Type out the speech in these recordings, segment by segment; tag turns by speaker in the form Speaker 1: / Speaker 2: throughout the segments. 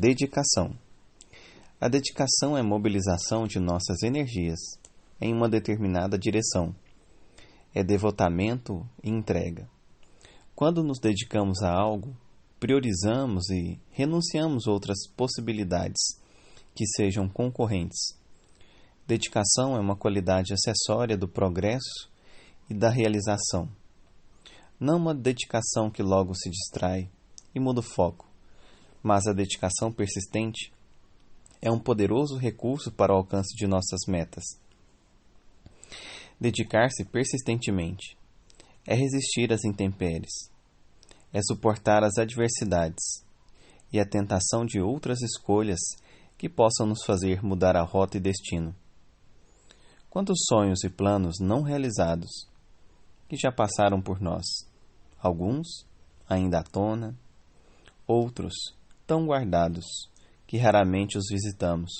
Speaker 1: Dedicação. A dedicação é mobilização de nossas energias em uma determinada direção. É devotamento e entrega. Quando nos dedicamos a algo, priorizamos e renunciamos outras possibilidades que sejam concorrentes. Dedicação é uma qualidade acessória do progresso e da realização. Não uma dedicação que logo se distrai e muda o foco, mas a dedicação persistente é um poderoso recurso para o alcance de nossas metas. Dedicar-se persistentemente é resistir às intempéries, é suportar as adversidades e a tentação de outras escolhas que possam nos fazer mudar a rota e destino. Quantos sonhos e planos não realizados que já passaram por nós, alguns ainda à tona, outros tão guardados que raramente os visitamos,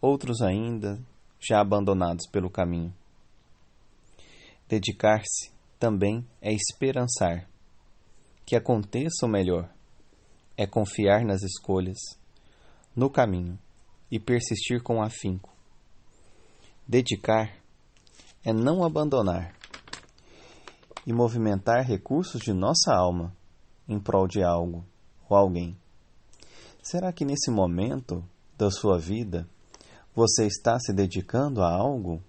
Speaker 1: outros ainda já abandonados pelo caminho. Dedicar-se também é esperançar que aconteça o melhor, é confiar nas escolhas, no caminho e persistir com afinco. Dedicar é não abandonar e movimentar recursos de nossa alma em prol de algo ou alguém. Será que nesse momento da sua vida você está se dedicando a algo?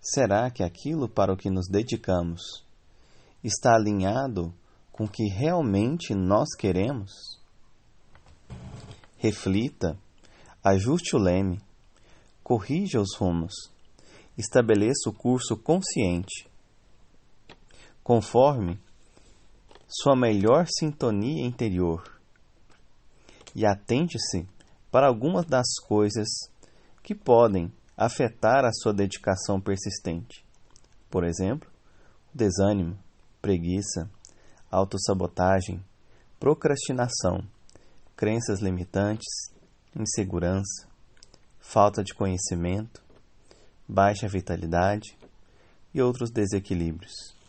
Speaker 1: Será que aquilo para o que nos dedicamos está alinhado com o que realmente nós queremos? Reflita, ajuste o leme, corrija os rumos, estabeleça o curso consciente, conforme sua melhor sintonia interior e atente-se para algumas das coisas que podem afetar a sua dedicação persistente. Por exemplo, desânimo, preguiça, autossabotagem, procrastinação, crenças limitantes, insegurança, falta de conhecimento, baixa vitalidade e outros desequilíbrios.